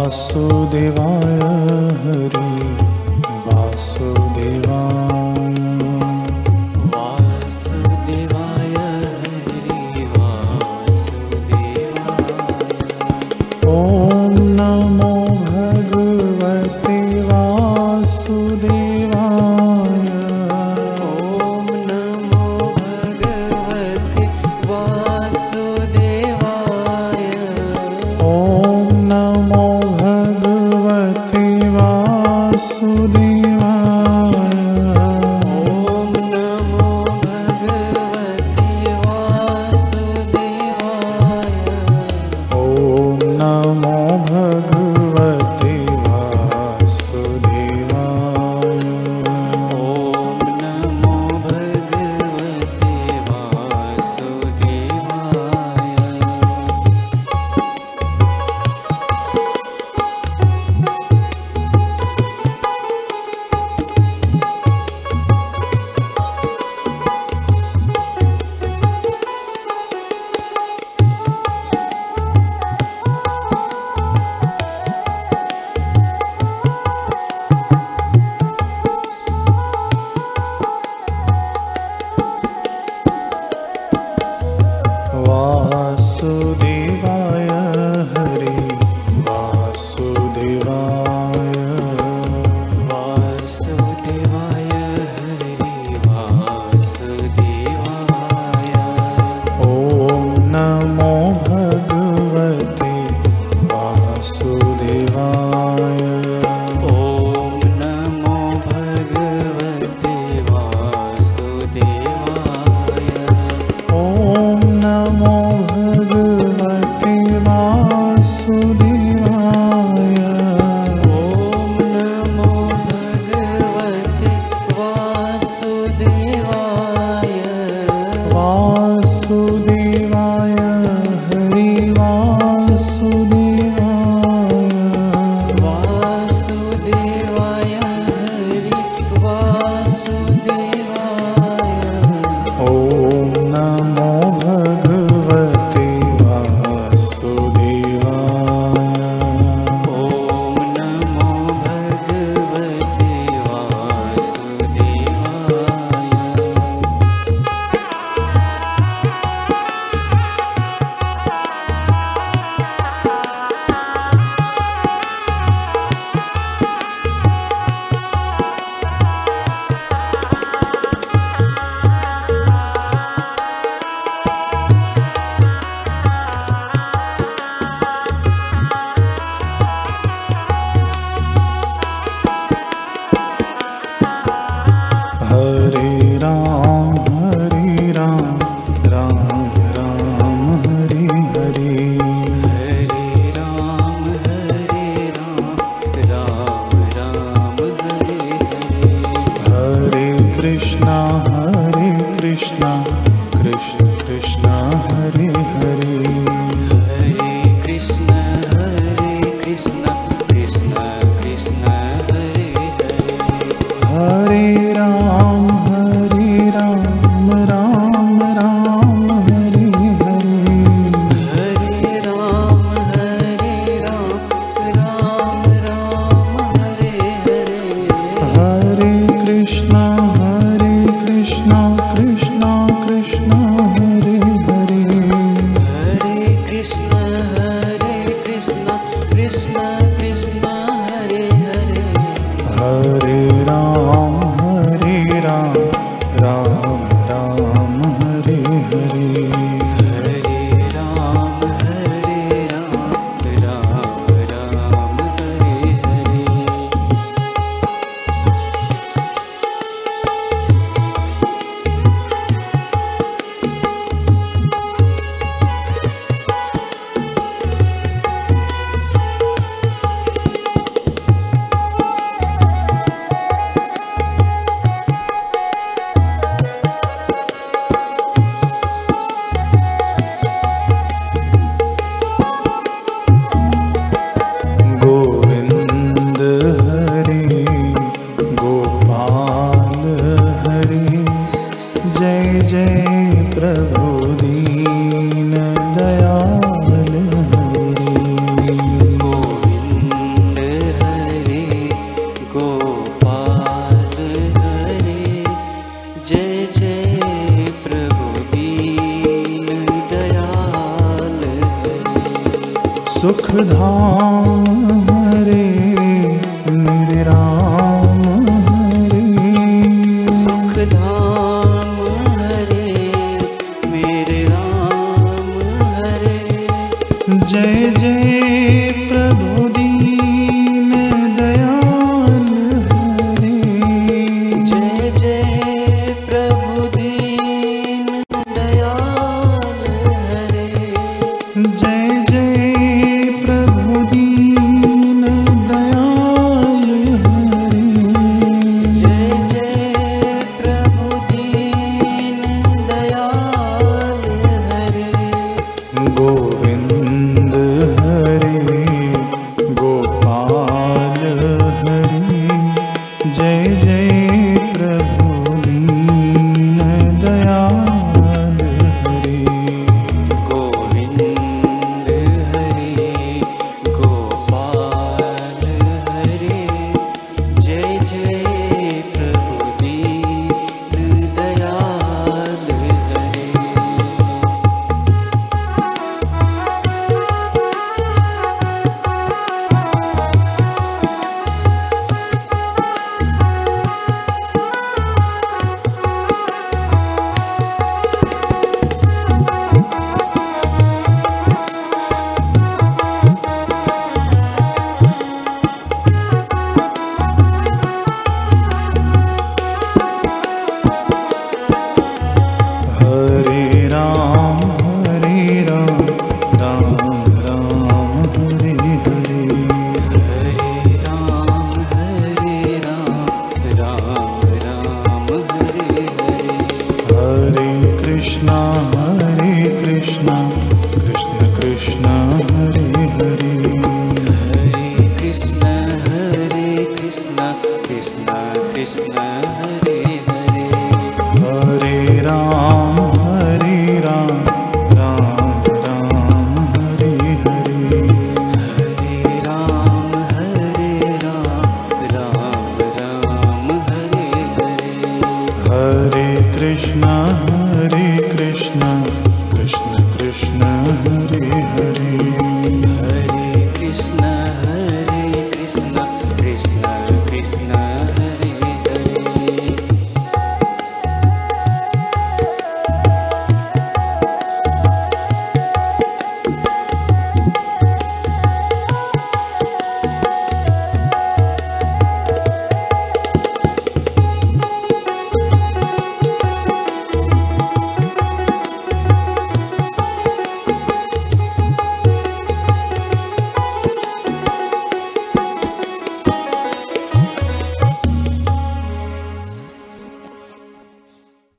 वासुदेवाय Hari Vasudeva nosso Vasudev Bye. Ram. प्रभु दीन दयाल गोविन्द हरे गोपा हरे जय जय प्रभु दीन दयाल हरि। सुखदा जय जय Krishna